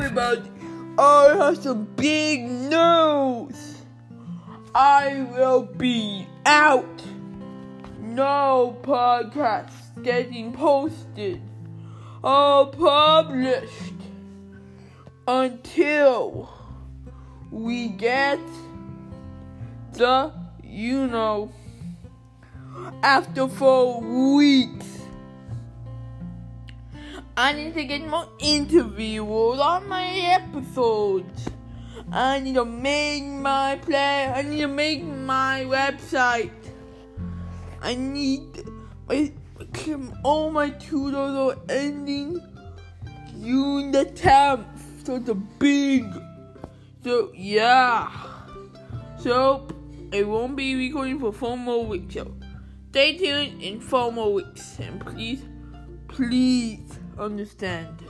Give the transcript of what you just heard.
And I have some big news. I will be out. No podcast getting posted or published until we get the, you know, after four weeks. I need to get more interviews on my episodes. I need to make my play. I need to make my website. I need my all my tutors are ending June the 10th. So it's a big. So yeah. So I won't be recording for four more weeks. So stay tuned in four more weeks, and please, please understand.